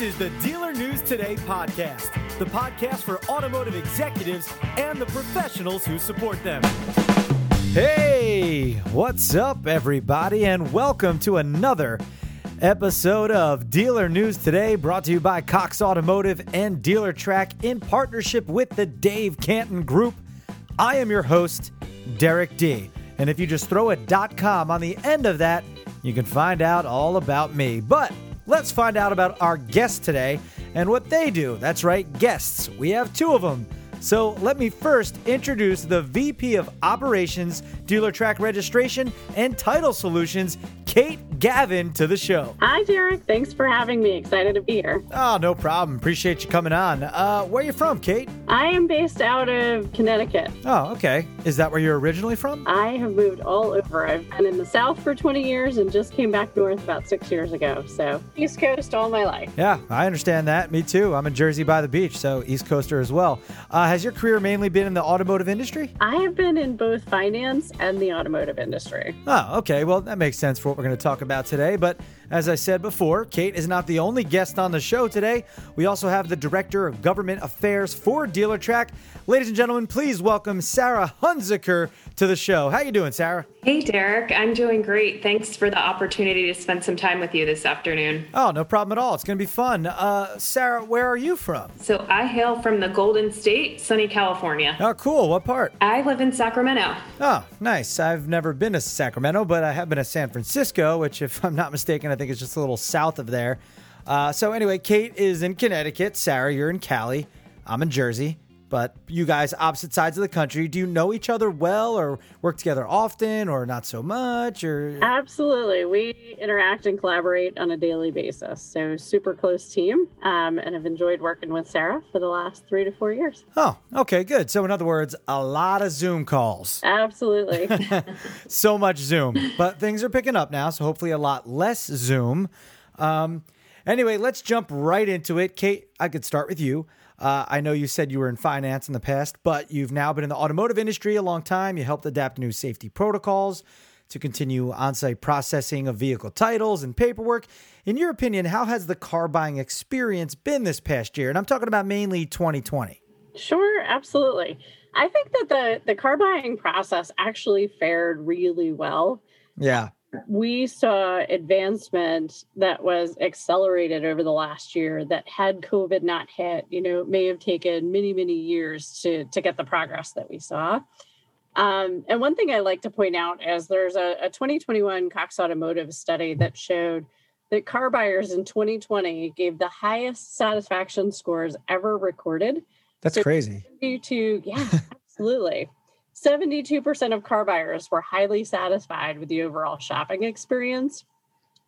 This is the Dealer News Today podcast, the podcast for automotive executives and the professionals who support them. Hey, what's up, everybody, and welcome to another episode of Dealer News Today, brought to you by Cox Automotive and Dealer Track in partnership with the Dave Cantin Group. I am your host, Derek D. And if you just throw a .com on the end of that, you can find out all about me. But let's find out about our guests today and what they do. That's right, guests. We have two of them. So let me first introduce the VP of Operations, Dealer Track Registration, and Title Solutions, Kate Gavin, to the show. Hi, Derek. Thanks for having me. Excited to be here. Oh, no problem. Appreciate you coming on. Uh, where are you from, Kate? I am based out of Connecticut. Oh, okay. Is that where you're originally from? I have moved all over. I've been in the South for 20 years and just came back north about six years ago. So, East Coast all my life. Yeah, I understand that. Me too. I'm in Jersey by the beach, so East Coaster as well. Uh, has your career mainly been in the automotive industry? I have been in both finance and the automotive industry. Oh, okay. Well, that makes sense for what we're going to talk about today. But as I said before, Kate is not the only guest on the show today. We also have the Director of Government Affairs for Dealertrack. Ladies and gentlemen, please welcome Sarah Hunziker to the show. How you doing, Sarah? Hey, Derek. I'm doing great. Thanks for the opportunity to spend some time with you this afternoon. Oh, no problem at all. It's going to be fun. Uh, Sarah, where are you from? So I hail from the Golden State, sunny California. Oh, cool. What part? I live in Sacramento. Oh, nice. I've never been to Sacramento, but I have been to San Francisco, which, if I'm not mistaken, think it's just a little south of there. Uh, so, anyway, Kate is in Connecticut. Sarah, you're in Cali. I'm in Jersey. But you guys, opposite sides of the country, do you know each other well or work together often or not so much? Or Absolutely. We interact and collaborate on a daily basis. So, super close team um, and have enjoyed working with Sarah for the last three to four years. Oh, okay, good. So, in other words, a lot of Zoom calls. Absolutely. so much Zoom. But things are picking up now, so hopefully a lot less Zoom. Um, anyway, let's jump right into it. Kate, I could start with you. Uh, I know you said you were in finance in the past, but you've now been in the automotive industry a long time. You helped adapt new safety protocols to continue on site processing of vehicle titles and paperwork. In your opinion, how has the car buying experience been this past year? And I'm talking about mainly 2020. Sure, absolutely. I think that the the car buying process actually fared really well. Yeah. We saw advancement that was accelerated over the last year that had COVID not hit, you know, it may have taken many, many years to to get the progress that we saw. Um, and one thing I like to point out is there's a, a 2021 Cox Automotive study that showed that car buyers in 2020 gave the highest satisfaction scores ever recorded. That's So- crazy. To yeah, absolutely. 72% of car buyers were highly satisfied with the overall shopping experience.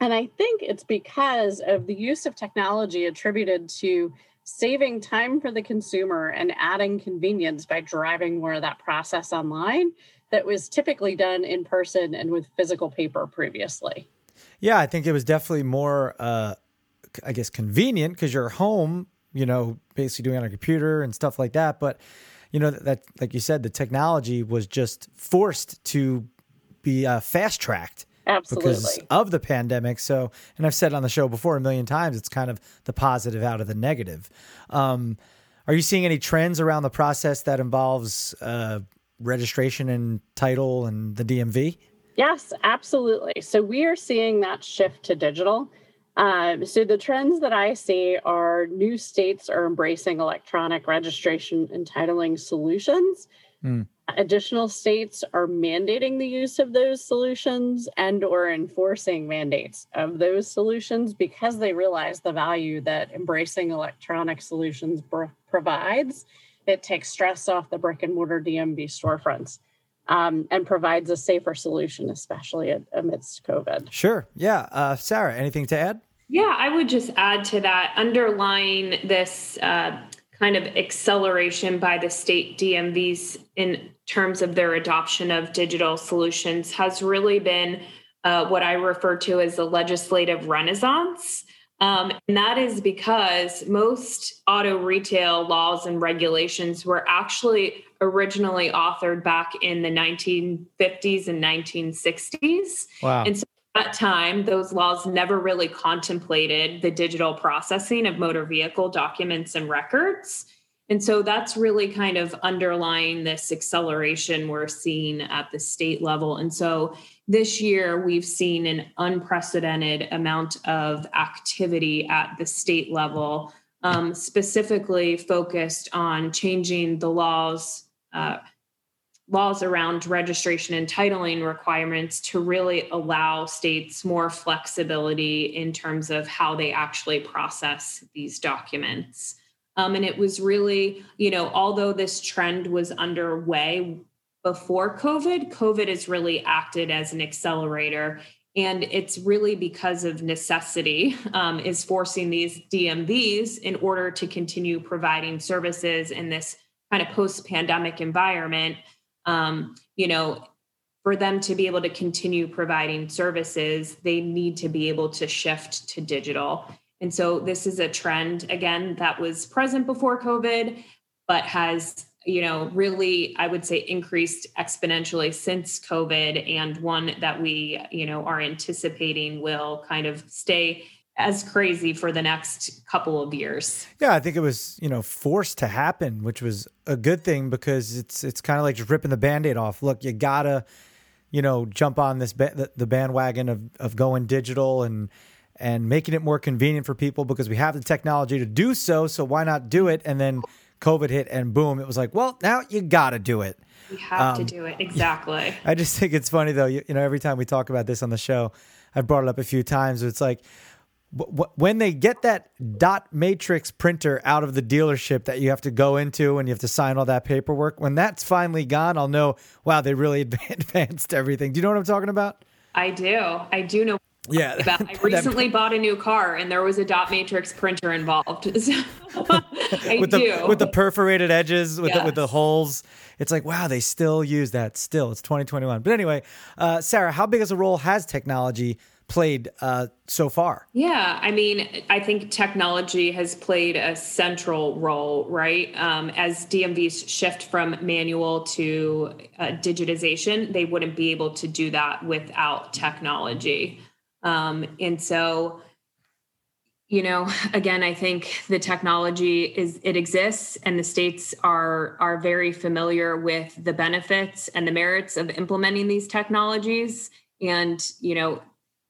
And I think it's because of the use of technology attributed to saving time for the consumer and adding convenience by driving more of that process online that was typically done in person and with physical paper previously. Yeah, I think it was definitely more, uh, I guess, convenient because you're home, you know, basically doing it on a computer and stuff like that. But, you know, that, like you said, the technology was just forced to be uh, fast tracked Absolutely. because of the pandemic. So, and I've said on the show before a million times, it's kind of the positive out of the negative. Um, are you seeing any trends around the process that involves uh, registration and title and the DMV? Yes, absolutely. So we are seeing that shift to digital. Um, so the trends that I see are new states are embracing electronic registration and titling solutions. Hmm. Additional states are mandating the use of those solutions and or enforcing mandates of those solutions because they realize the value that embracing electronic solutions br- provides. It takes stress off the brick and mortar DMV storefronts um, and provides a safer solution, especially amidst COVID. Sure. Yeah. Uh, Sarah, anything to add? Yeah, I would just add to that underlying this uh, kind of acceleration by the state DMVs in terms of their adoption of digital solutions has really been uh, what I refer to as the legislative renaissance. Um, and that is because most auto retail laws and regulations were actually originally authored back in the 1950s and 1960s. Wow. And so that time, those laws never really contemplated the digital processing of motor vehicle documents and records. And so that's really kind of underlying this acceleration we're seeing at the state level. And so this year, we've seen an unprecedented amount of activity at the state level, um, specifically focused on changing the laws. Uh, laws around registration and titling requirements to really allow states more flexibility in terms of how they actually process these documents. Um, and it was really, you know, although this trend was underway before COVID, COVID has really acted as an accelerator. And it's really because of necessity um, is forcing these DMVs in order to continue providing services in this kind of post-pandemic environment um, you know, for them to be able to continue providing services, they need to be able to shift to digital. And so this is a trend again that was present before COVID, but has you know really i would say increased exponentially since covid and one that we you know are anticipating will kind of stay as crazy for the next couple of years. Yeah, I think it was, you know, forced to happen, which was a good thing because it's it's kind of like just ripping the band-aid off. Look, you got to you know, jump on this ba- the bandwagon of of going digital and and making it more convenient for people because we have the technology to do so, so why not do it? And then COVID hit and boom, it was like, well, now you got to do it. You have um, to do it. Exactly. I just think it's funny though, you, you know, every time we talk about this on the show, I've brought it up a few times. It's like when they get that dot matrix printer out of the dealership that you have to go into and you have to sign all that paperwork, when that's finally gone, I'll know, wow, they really advanced everything. Do you know what I'm talking about? I do. I do know. Yeah. About. I recently bought a new car and there was a dot matrix printer involved. I with do. the with the perforated edges, with yes. the, with the holes. It's like, wow, they still use that. Still, it's 2021. But anyway, uh, Sarah, how big of a role has technology played uh, so far? Yeah, I mean, I think technology has played a central role, right? Um, as DMVs shift from manual to uh, digitization, they wouldn't be able to do that without technology. Um, and so, you know, again, I think the technology is it exists, and the states are are very familiar with the benefits and the merits of implementing these technologies. And you know,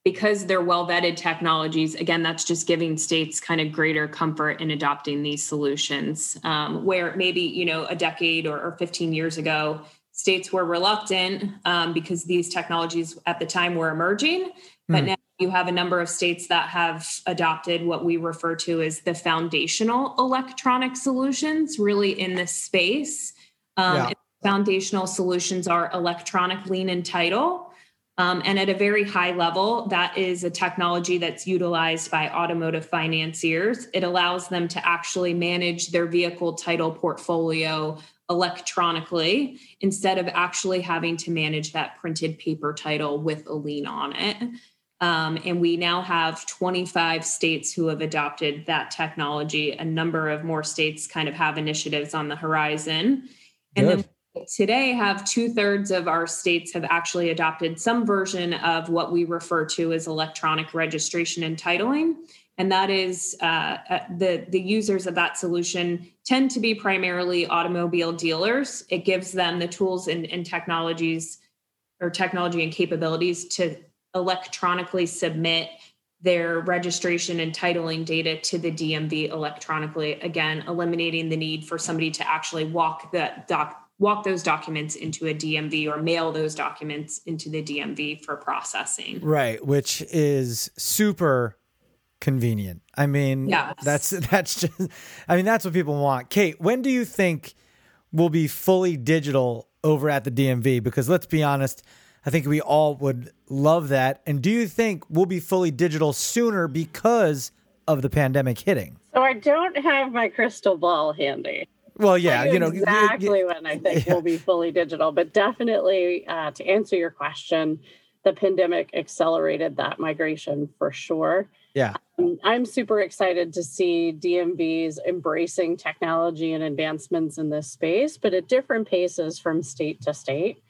because they're well vetted technologies, again, that's just giving states kind of greater comfort in adopting these solutions. Um, where maybe, you know, a decade or, or 15 years ago, states were reluctant um, because these technologies at the time were emerging. But mm. now you have a number of states that have adopted what we refer to as the foundational electronic solutions, really in this space. Um, yeah. Foundational solutions are electronic lien and title um, and at a very high level, that is a technology that's utilized by automotive financiers. It allows them to actually manage their vehicle title portfolio electronically instead of actually having to manage that printed paper title with a lien on it. Um, and we now have 25 states who have adopted that technology. A number of more states kind of have initiatives on the horizon. And Good. then today have two thirds of our states have actually adopted some version of what we refer to as electronic registration and titling. And that is uh, uh, the the users of that solution tend to be primarily automobile dealers. It gives them the tools and, and technologies or technology and capabilities to electronically submit their registration and titling data to the DMV electronically, again, eliminating the need for somebody to actually walk the doc, walk those documents into a DMV or mail those documents into the DMV for processing. Right, which is super convenient. I mean, yes. that's that's just I mean, that's what people want. Kate, when do you think will be fully digital over at the DMV because let's be honest, I think we all would love that. And do you think we'll be fully digital sooner because of the pandemic hitting? So I don't have my crystal ball handy. Well, yeah, you know exactly when I think yeah. we'll be fully digital, but definitely uh, to answer your question, the pandemic accelerated that migration for sure. Yeah, um, I'm super excited to see DMVs embracing technology and advancements in this space, but at different paces from state to state.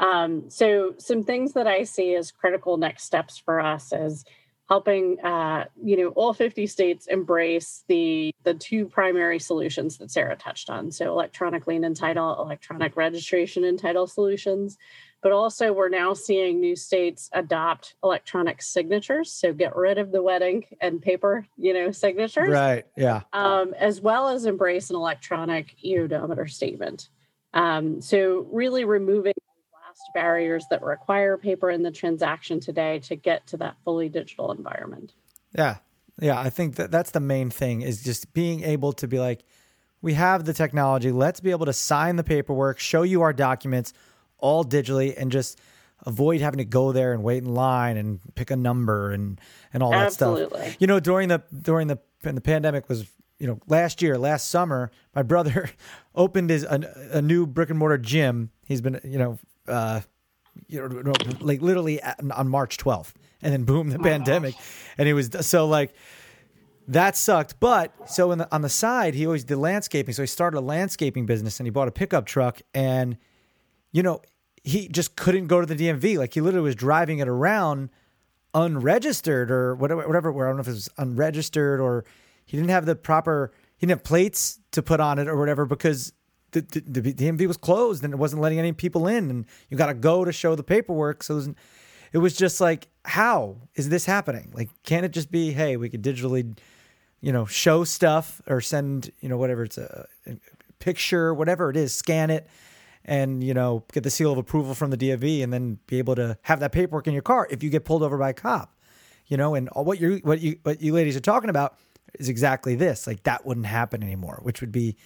Um, so, some things that I see as critical next steps for us is helping, uh, you know, all 50 states embrace the the two primary solutions that Sarah touched on. So, electronic lien and title, electronic registration and title solutions. But also, we're now seeing new states adopt electronic signatures. So, get rid of the wedding and paper, you know, signatures. Right. Yeah. Um, as well as embrace an electronic e-odometer statement. Um, so, really removing last barriers that require paper in the transaction today to get to that fully digital environment. Yeah. Yeah. I think that that's the main thing is just being able to be like, we have the technology. Let's be able to sign the paperwork, show you our documents all digitally, and just avoid having to go there and wait in line and pick a number and and all that Absolutely. stuff. You know, during the during the and the pandemic was you know last year, last summer, my brother opened his a, a new brick and mortar gym. He's been you know uh, you know like literally on March 12th, and then boom, the pandemic, and it was so like that sucked. But so the, on the side, he always did landscaping. So he started a landscaping business and he bought a pickup truck. And, you know, he just couldn't go to the DMV. Like he literally was driving it around unregistered or whatever, whatever. I don't know if it was unregistered or he didn't have the proper, he didn't have plates to put on it or whatever because the, the, the DMV was closed and it wasn't letting any people in. And you got to go to show the paperwork. So it was, it was just like, how is this happening? Like, can't it just be, hey, we could digitally you know, show stuff or send, you know, whatever it's a, a, picture, whatever it is, scan it and, you know, get the seal of approval from the DMV and then be able to have that paperwork in your car if you get pulled over by a cop. You know, and what you what you what you ladies are talking about is exactly this. Like that wouldn't happen anymore, which would be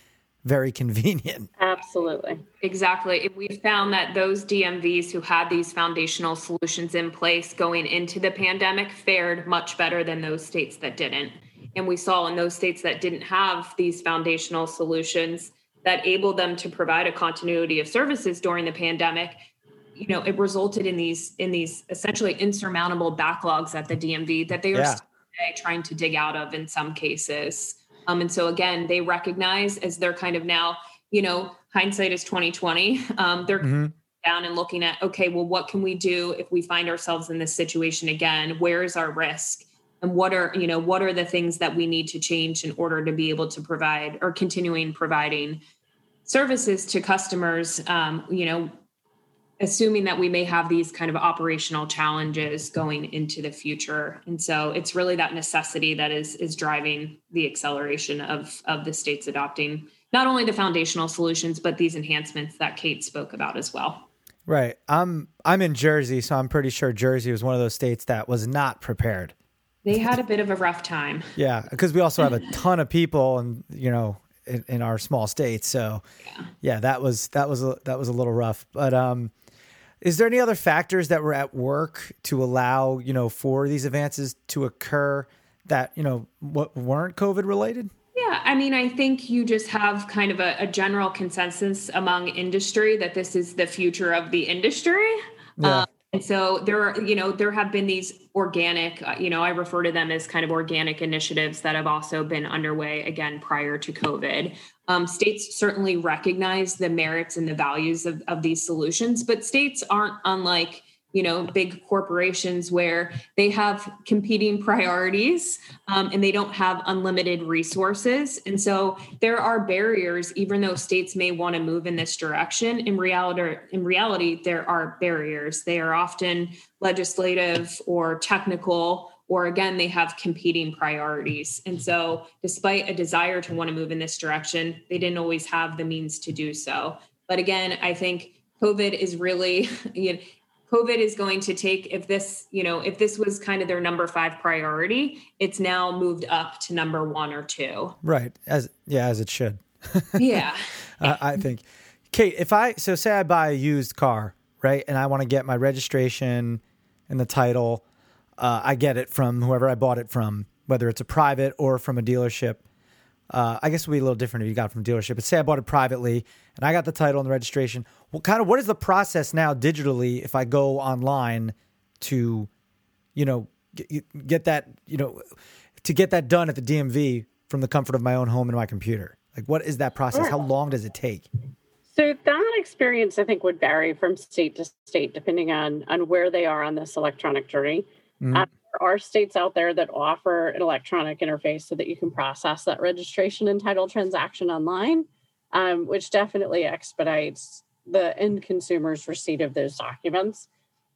very convenient. Absolutely. Exactly. We found that those DMVs who had these foundational solutions in place going into the pandemic fared much better than those states that didn't. And we saw in those states that didn't have these foundational solutions that able them to provide a continuity of services during the pandemic, you know, it resulted in these in these essentially insurmountable backlogs at the DMV that they are yeah. trying to dig out of in some cases. Um, and so again, they recognize as they're kind of now, you know, hindsight is 2020. Um, they're mm-hmm. down and looking at, okay, well, what can we do if we find ourselves in this situation again? Where is our risk? and what are you know what are the things that we need to change in order to be able to provide or continuing providing services to customers um, you know assuming that we may have these kind of operational challenges going into the future and so it's really that necessity that is is driving the acceleration of of the states adopting not only the foundational solutions but these enhancements that kate spoke about as well right i'm i'm in jersey so i'm pretty sure jersey was one of those states that was not prepared they had a bit of a rough time. Yeah, because we also have a ton of people, and you know, in, in our small state. So, yeah. yeah, that was that was a, that was a little rough. But um, is there any other factors that were at work to allow you know for these advances to occur that you know what weren't COVID related? Yeah, I mean, I think you just have kind of a, a general consensus among industry that this is the future of the industry. Yeah. Um, and so there are, you know, there have been these organic, uh, you know, I refer to them as kind of organic initiatives that have also been underway again prior to COVID. Um, states certainly recognize the merits and the values of, of these solutions, but states aren't unlike you know big corporations where they have competing priorities um, and they don't have unlimited resources. And so there are barriers even though states may want to move in this direction in reality in reality there are barriers. They are often legislative or technical or again they have competing priorities. And so despite a desire to want to move in this direction they didn't always have the means to do so. But again i think covid is really you know, COVID is going to take if this, you know, if this was kind of their number five priority, it's now moved up to number one or two. Right. As yeah, as it should. yeah. uh, I think. Kate, if I so say I buy a used car, right, and I want to get my registration and the title, uh, I get it from whoever I bought it from, whether it's a private or from a dealership. Uh, I guess it would be a little different if you got it from dealership. But say I bought it privately and I got the title and the registration. What kind of what is the process now digitally if I go online to, you know, get, get that you know, to get that done at the DMV from the comfort of my own home and my computer? Like, what is that process? How long does it take? So that experience, I think, would vary from state to state depending on on where they are on this electronic journey. Mm-hmm. Uh, there are states out there that offer an electronic interface so that you can process that registration and title transaction online, um, which definitely expedites the end consumer's receipt of those documents.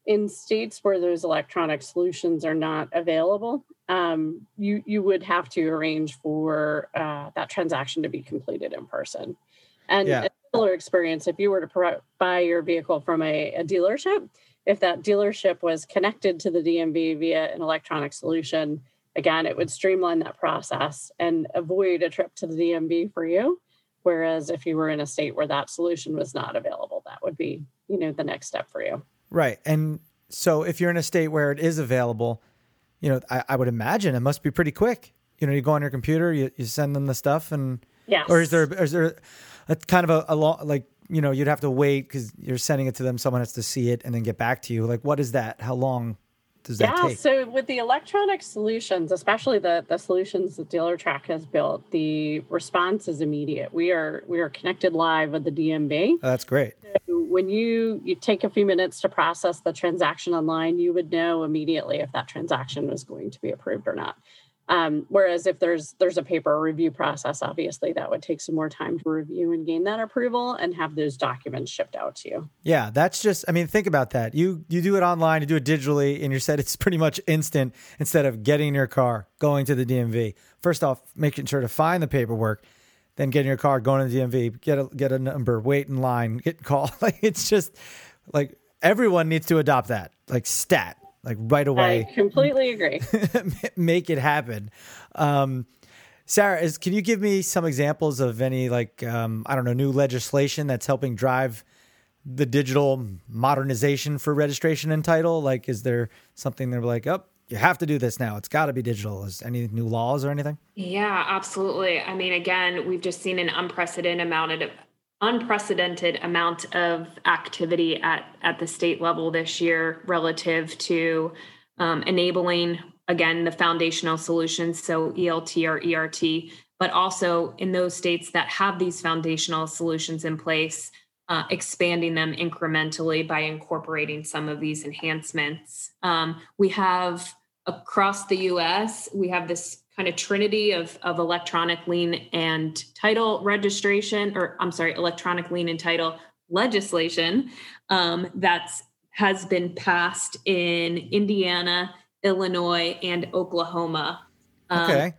In states where those electronic solutions are not available, um, you you would have to arrange for uh, that transaction to be completed in person. And yeah. a similar experience, if you were to pro- buy your vehicle from a, a dealership, if that dealership was connected to the DMV via an electronic solution, again, it would streamline that process and avoid a trip to the DMV for you. Whereas if you were in a state where that solution was not available, that would be, you know, the next step for you. Right. And so if you're in a state where it is available, you know, I, I would imagine it must be pretty quick. You know, you go on your computer, you, you send them the stuff and, yeah. Or is there, is there a kind of a, a long, like, you know, you'd have to wait because you're sending it to them. Someone has to see it and then get back to you. Like, what is that? How long does that yeah, take? so with the electronic solutions, especially the the solutions that Dealertrack has built, the response is immediate. We are we are connected live with the DMV. Oh, that's great. So when you you take a few minutes to process the transaction online, you would know immediately if that transaction was going to be approved or not. Um, whereas if there's there's a paper review process, obviously that would take some more time to review and gain that approval and have those documents shipped out to you. Yeah, that's just I mean, think about that. You you do it online, you do it digitally, and you said it's pretty much instant instead of getting in your car, going to the DMV. First off, making sure to find the paperwork, then getting your car, going to the DMV, get a get a number, wait in line, get call. Like it's just like everyone needs to adopt that. Like stat like right away. I completely agree. make it happen. Um, Sarah, is, can you give me some examples of any like um, I don't know new legislation that's helping drive the digital modernization for registration and title? Like, is there something they're like, oh, you have to do this now. It's got to be digital. Is any new laws or anything? Yeah, absolutely. I mean, again, we've just seen an unprecedented amount of unprecedented amount of activity at at the state level this year relative to um, enabling again the foundational solutions so elt or ert but also in those states that have these foundational solutions in place uh, expanding them incrementally by incorporating some of these enhancements. Um, we have across the us we have this kind of trinity of, of electronic lien and title registration, or I'm sorry, electronic lien and title legislation um, that's has been passed in Indiana, Illinois, and Oklahoma. Um, okay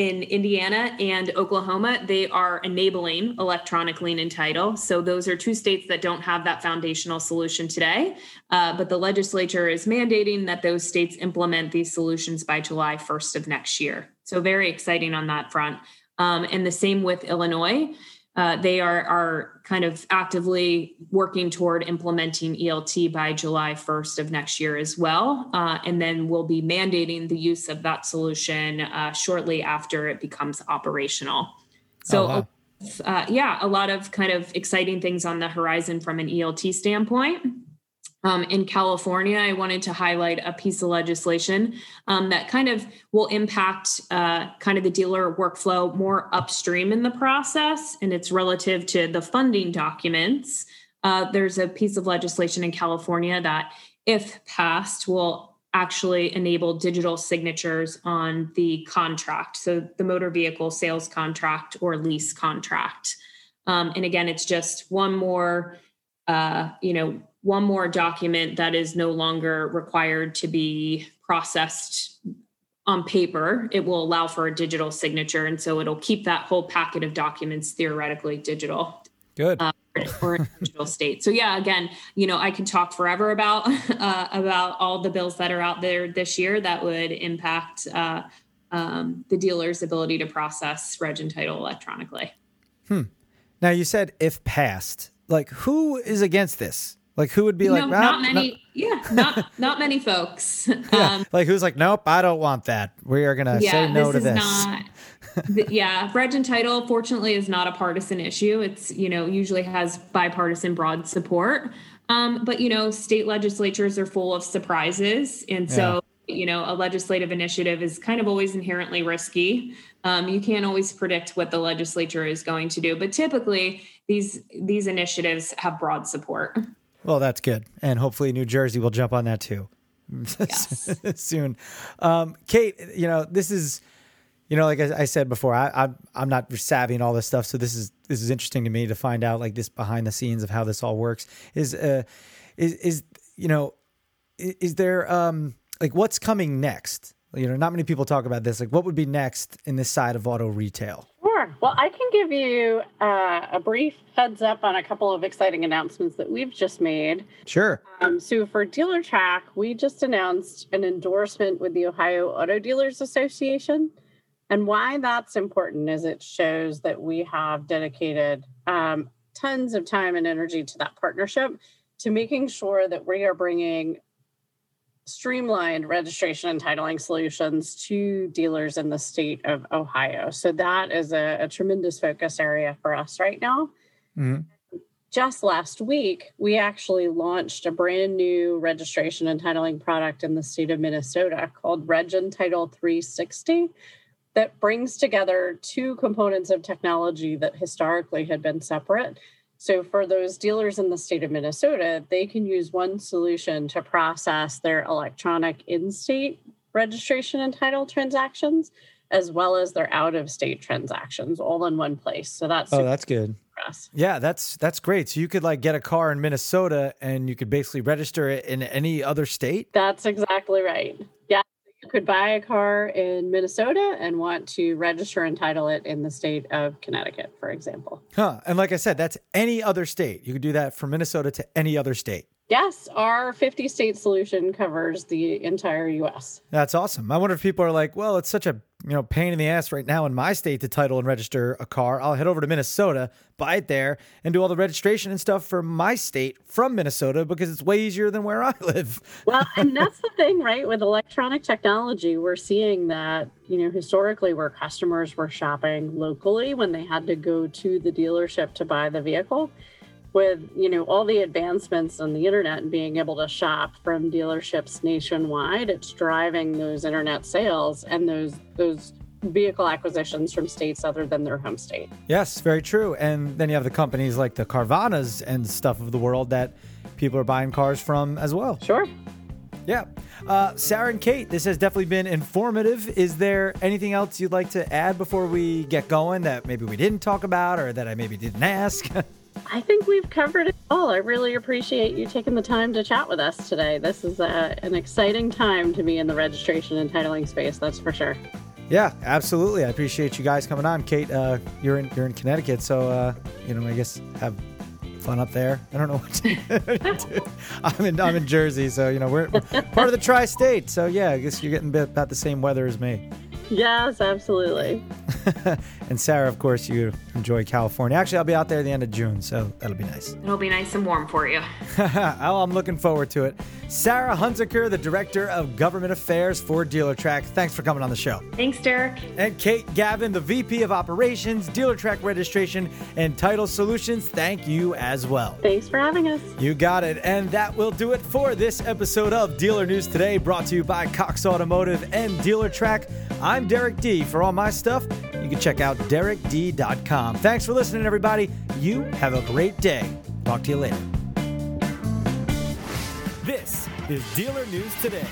in Indiana and Oklahoma, they are enabling electronic lien and title. So those are two states that don't have that foundational solution today. Uh, but the legislature is mandating that those states implement these solutions by July 1st of next year. So very exciting on that front. Um, and the same with Illinois. Uh, they are are kind of actively working toward implementing ELT by July 1st of next year as well, uh, and then we'll be mandating the use of that solution uh, shortly after it becomes operational. So. Oh, wow. Uh, yeah, a lot of kind of exciting things on the horizon from an ELT standpoint. Um, in California, I wanted to highlight a piece of legislation um, that kind of will impact uh, kind of the dealer workflow more upstream in the process, and it's relative to the funding documents. Uh, there's a piece of legislation in California that, if passed, will actually enable digital signatures on the contract, so the motor vehicle sales contract or lease contract. Um, and again, it's just one more, uh, you know, one more document that is no longer required to be processed on paper. It will allow for a digital signature. And so it'll keep that whole packet of documents theoretically digital. Good. Uh, or in digital state. So yeah, again, you know, I can talk forever about uh, about all the bills that are out there this year that would impact uh, um, the dealer's ability to process reg and title electronically. Hmm. Now you said if passed, like who is against this? Like who would be like, no, not many. Yeah, not not many folks. yeah, um, like who's like, nope, I don't want that. We are gonna yeah, say no this to this. Not, yeah, reg and title, fortunately, is not a partisan issue. It's you know usually has bipartisan broad support. Um, but you know, state legislatures are full of surprises, and so you know, a legislative initiative is kind of always inherently risky. Um, you can't always predict what the legislature is going to do, but typically these these initiatives have broad support. Well, that's good, and hopefully New Jersey will jump on that too Yes. soon. Um, Kate, you know this is, you know, like I, I said before, I, I I'm not savvy in all this stuff, so this is this is interesting to me to find out like this behind the scenes of how this all works. Is uh, is is you know, is, is there um like what's coming next? You know, not many people talk about this. Like, what would be next in this side of auto retail? Well, I can give you uh, a brief heads up on a couple of exciting announcements that we've just made. Sure. Um, so, for Dealer Track, we just announced an endorsement with the Ohio Auto Dealers Association. And why that's important is it shows that we have dedicated um, tons of time and energy to that partnership to making sure that we are bringing streamlined registration and titling solutions to dealers in the state of Ohio. So that is a, a tremendous focus area for us right now. Mhm. Just last week, we actually launched a brand new registration and titling product in the state of Minnesota called Regen Title 360 that brings together two components of technology that historically had been separate. So, for those dealers in the state of Minnesota, they can use one solution to process their electronic in state registration and title transactions, as well as their out of state transactions, all in one place. So, that's Oh, that's good. for. Yeah, that's that's great. So you could like get a car in Minnesota and you could basically register it in any other state. That's exactly right. You could buy a car in Minnesota and want to register and title it in the state of Connecticut, for example. Huh. And like I said, that's any other state. You could do that from Minnesota to any other state. Yes, our 50 state solution covers the entire US. That's awesome. I wonder if people are like, well, it's such a you know pain in the ass right now in my state to title and register a car. I'll head over to Minnesota, buy it there, and do all the registration and stuff for my state from Minnesota because it's way easier than where I live. Well, and that's the thing, right? With electronic technology, we're seeing that, you know, historically where customers were shopping locally when they had to go to the dealership to buy the vehicle, with, you know, all the advancements on the internet and being able to shop from dealerships nationwide, it's driving those internet sales and those those vehicle acquisitions from states other than their home state. Yes, very true. And then you have the companies like the Carvanas and stuff of the world that people are buying cars from as well. Sure. Yeah. Uh, Sarah and Kate, this has definitely been informative. Is there anything else you'd like to add before we get going that maybe we didn't talk about or that I maybe didn't ask? I think we've covered it all. I really appreciate you taking the time to chat with us today. This is a, an exciting time to be in the registration and titling space, that's for sure. yeah, absolutely. I appreciate you guys coming on. Kate, uh, you're in you're in Connecticut, so uh, you know I guess have fun up there. I don't know what to do. I'm in I'm in Jersey, so you know we're part of the tri-state. So yeah, I guess you're getting about the same weather as me. Yes, absolutely. and Sarah, of course, you enjoy California. Actually, I'll be out there at the end of June, so that'll be nice. It'll be nice and warm for you. oh, I'm looking forward to it. Sarah Hunziker, the Director of Government Affairs for DealerTrack. Thanks for coming on the show. Thanks, Derek. And Kate Gavin, the VP of Operations, DealerTrack Registration and Title Solutions. Thank you as well. Thanks for having us. You got it. And that will do it for this episode of Dealer News Today, brought to you by Cox Automotive and DealerTrack. I'm Derek D. For all my stuff, you can check out derekd.com. Thanks for listening, everybody. You have a great day. Talk to you later. This is Dealer News Today.